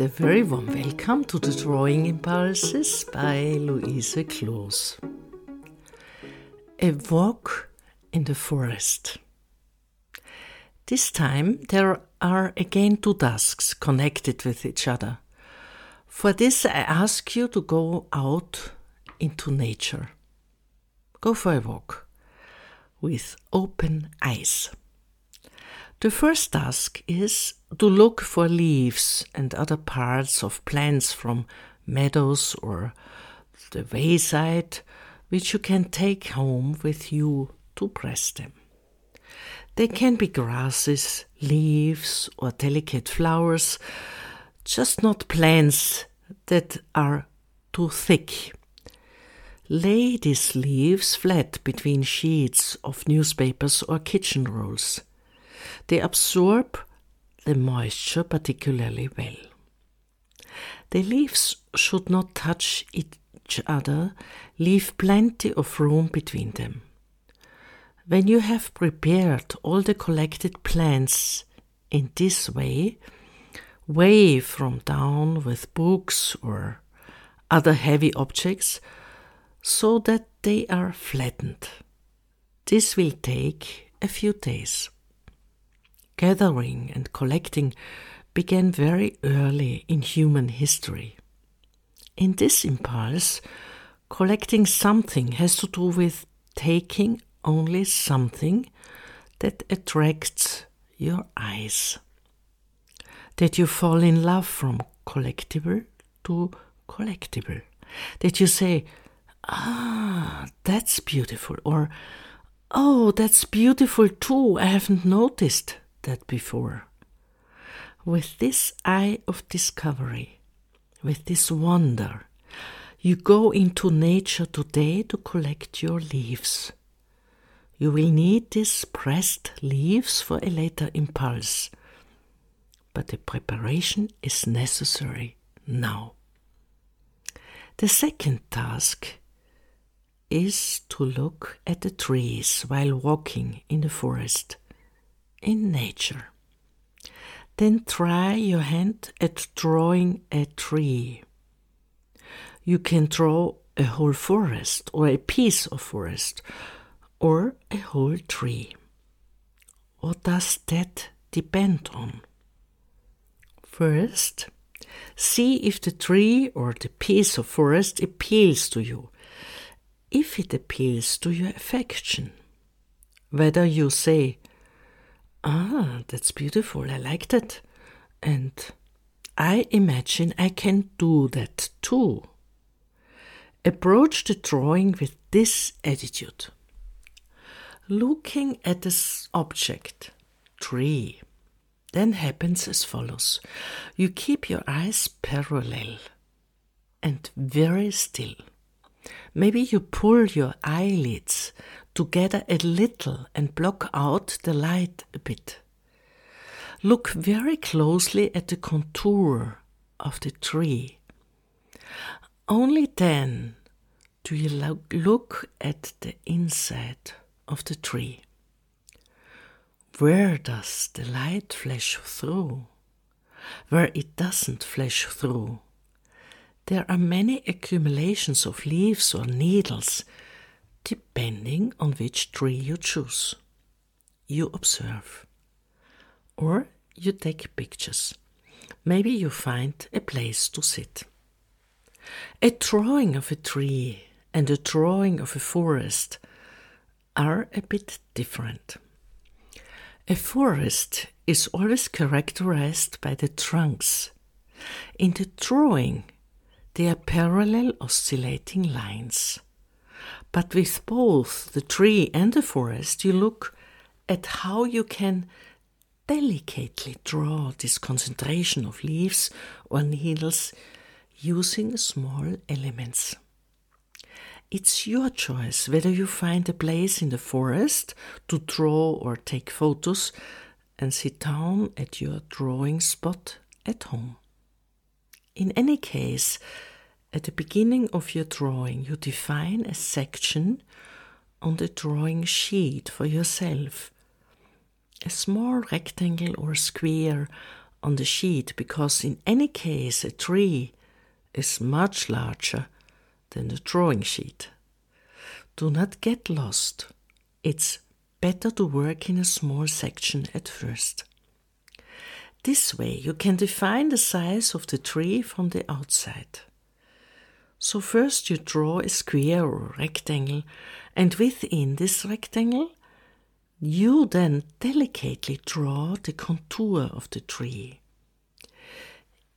and a very warm welcome to the Drawing Impulses by Luise Kloos. A walk in the forest. This time there are again two tasks connected with each other. For this, I ask you to go out into nature. Go for a walk with open eyes. The first task is to look for leaves and other parts of plants from meadows or the wayside which you can take home with you to press them. They can be grasses, leaves, or delicate flowers, just not plants that are too thick. Lay these leaves flat between sheets of newspapers or kitchen rolls. They absorb the moisture particularly well. The leaves should not touch each other, leave plenty of room between them. When you have prepared all the collected plants in this way, weigh from down with books or other heavy objects so that they are flattened. This will take a few days gathering and collecting began very early in human history. In this impulse, collecting something has to do with taking only something that attracts your eyes. That you fall in love from collectible to collectible. That you say, ah, that's beautiful, or oh, that's beautiful too, I haven't noticed that before. With this eye of discovery, with this wonder, you go into nature today to collect your leaves. You will need these pressed leaves for a later impulse, but the preparation is necessary now. The second task is to look at the trees while walking in the forest in nature. Then try your hand at drawing a tree. You can draw a whole forest or a piece of forest or a whole tree. What does that depend on? First, see if the tree or the piece of forest appeals to you, if it appeals to your affection. Whether you say, Ah, that's beautiful. I like that. And I imagine I can do that too. Approach the drawing with this attitude. Looking at this object, tree, then happens as follows. You keep your eyes parallel and very still. Maybe you pull your eyelids together a little and block out the light a bit. Look very closely at the contour of the tree. Only then do you look at the inside of the tree. Where does the light flash through? Where it doesn't flash through? There are many accumulations of leaves or needles depending on which tree you choose. You observe. Or you take pictures. Maybe you find a place to sit. A drawing of a tree and a drawing of a forest are a bit different. A forest is always characterized by the trunks. In the drawing, they are parallel oscillating lines. But with both the tree and the forest, you look at how you can delicately draw this concentration of leaves or needles using small elements. It's your choice whether you find a place in the forest to draw or take photos and sit down at your drawing spot at home. In any case, at the beginning of your drawing, you define a section on the drawing sheet for yourself. A small rectangle or square on the sheet because, in any case, a tree is much larger than the drawing sheet. Do not get lost. It's better to work in a small section at first. This way, you can define the size of the tree from the outside. So, first you draw a square or rectangle, and within this rectangle, you then delicately draw the contour of the tree.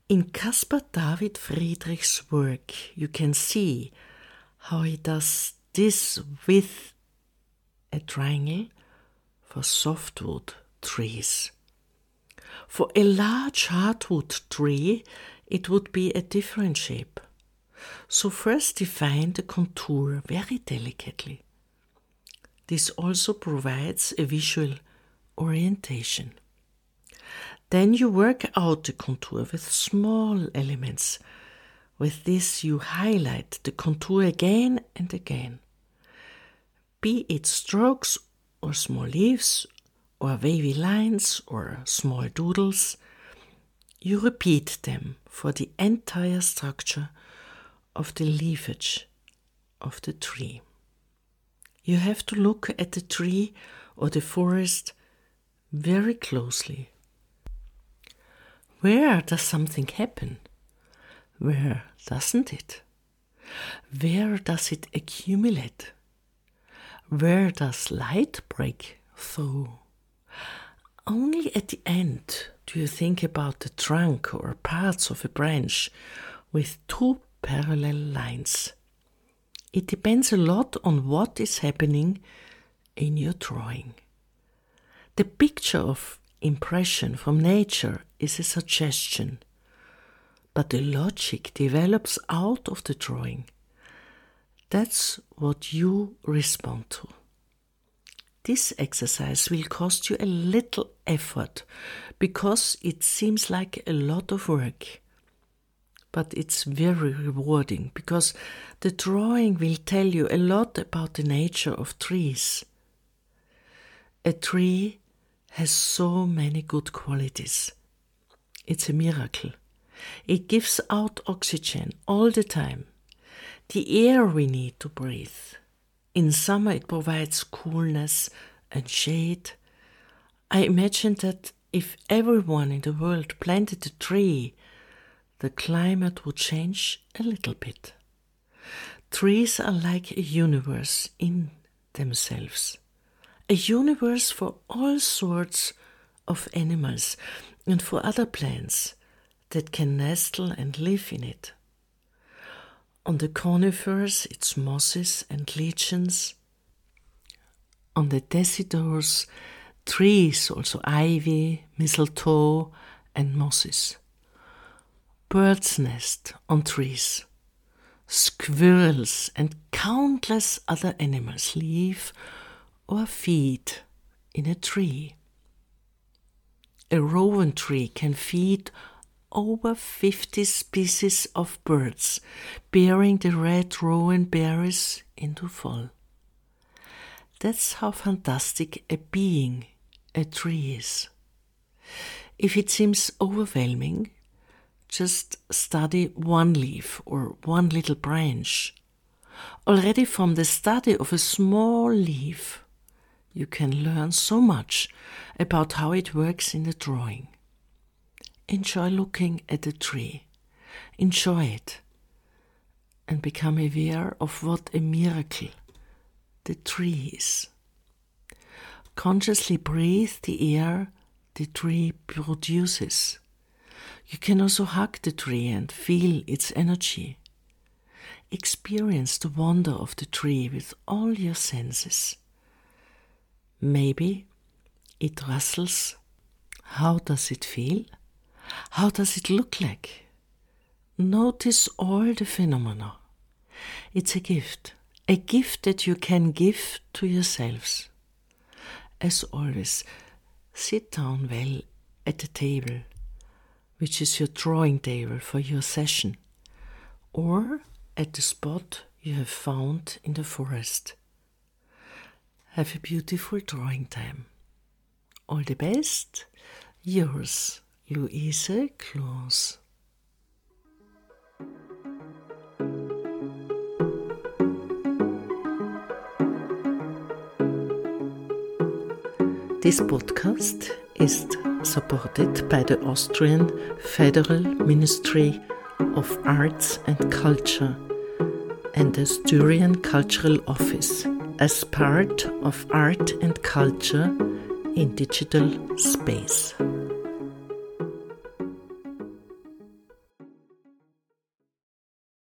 In Caspar David Friedrich's work, you can see how he does this with a triangle for softwood trees. For a large hardwood tree, it would be a different shape. So, first define the contour very delicately. This also provides a visual orientation. Then you work out the contour with small elements. With this, you highlight the contour again and again. Be it strokes or small leaves or wavy lines or small doodles, you repeat them for the entire structure of the leafage of the tree. You have to look at the tree or the forest very closely. Where does something happen? Where doesn't it? Where does it accumulate? Where does light break through? Only at the end do you think about the trunk or parts of a branch with two parallel lines. It depends a lot on what is happening in your drawing. The picture of impression from nature is a suggestion, but the logic develops out of the drawing. That's what you respond to. This exercise will cost you a little effort because it seems like a lot of work but it's very rewarding because the drawing will tell you a lot about the nature of trees. A tree has so many good qualities. It's a miracle. It gives out oxygen all the time, the air we need to breathe. In summer, it provides coolness and shade. I imagine that if everyone in the world planted a tree, the climate would change a little bit. Trees are like a universe in themselves, a universe for all sorts of animals and for other plants that can nestle and live in it. On the conifers, it's mosses and lichens. On the deciduous, trees, also ivy, mistletoe, and mosses bird's nest on trees. Squirrels and countless other animals live or feed in a tree. A rowan tree can feed over 50 species of birds, bearing the red rowan berries into fall. That's how fantastic a being a tree is. If it seems overwhelming, just study one leaf or one little branch. Already from the study of a small leaf, you can learn so much about how it works in the drawing. Enjoy looking at the tree. Enjoy it and become aware of what a miracle the tree is. Consciously breathe the air the tree produces. You can also hug the tree and feel its energy. Experience the wonder of the tree with all your senses. Maybe it rustles. How does it feel? How does it look like? Notice all the phenomena. It's a gift, a gift that you can give to yourselves. As always, sit down well at the table which is your drawing table for your session, or at the spot you have found in the forest. Have a beautiful drawing time. All the best, yours, Luise Kloos. This podcast is supported by the Austrian Federal Ministry of Arts and Culture and the Styrian Cultural Office as part of art and culture in digital space.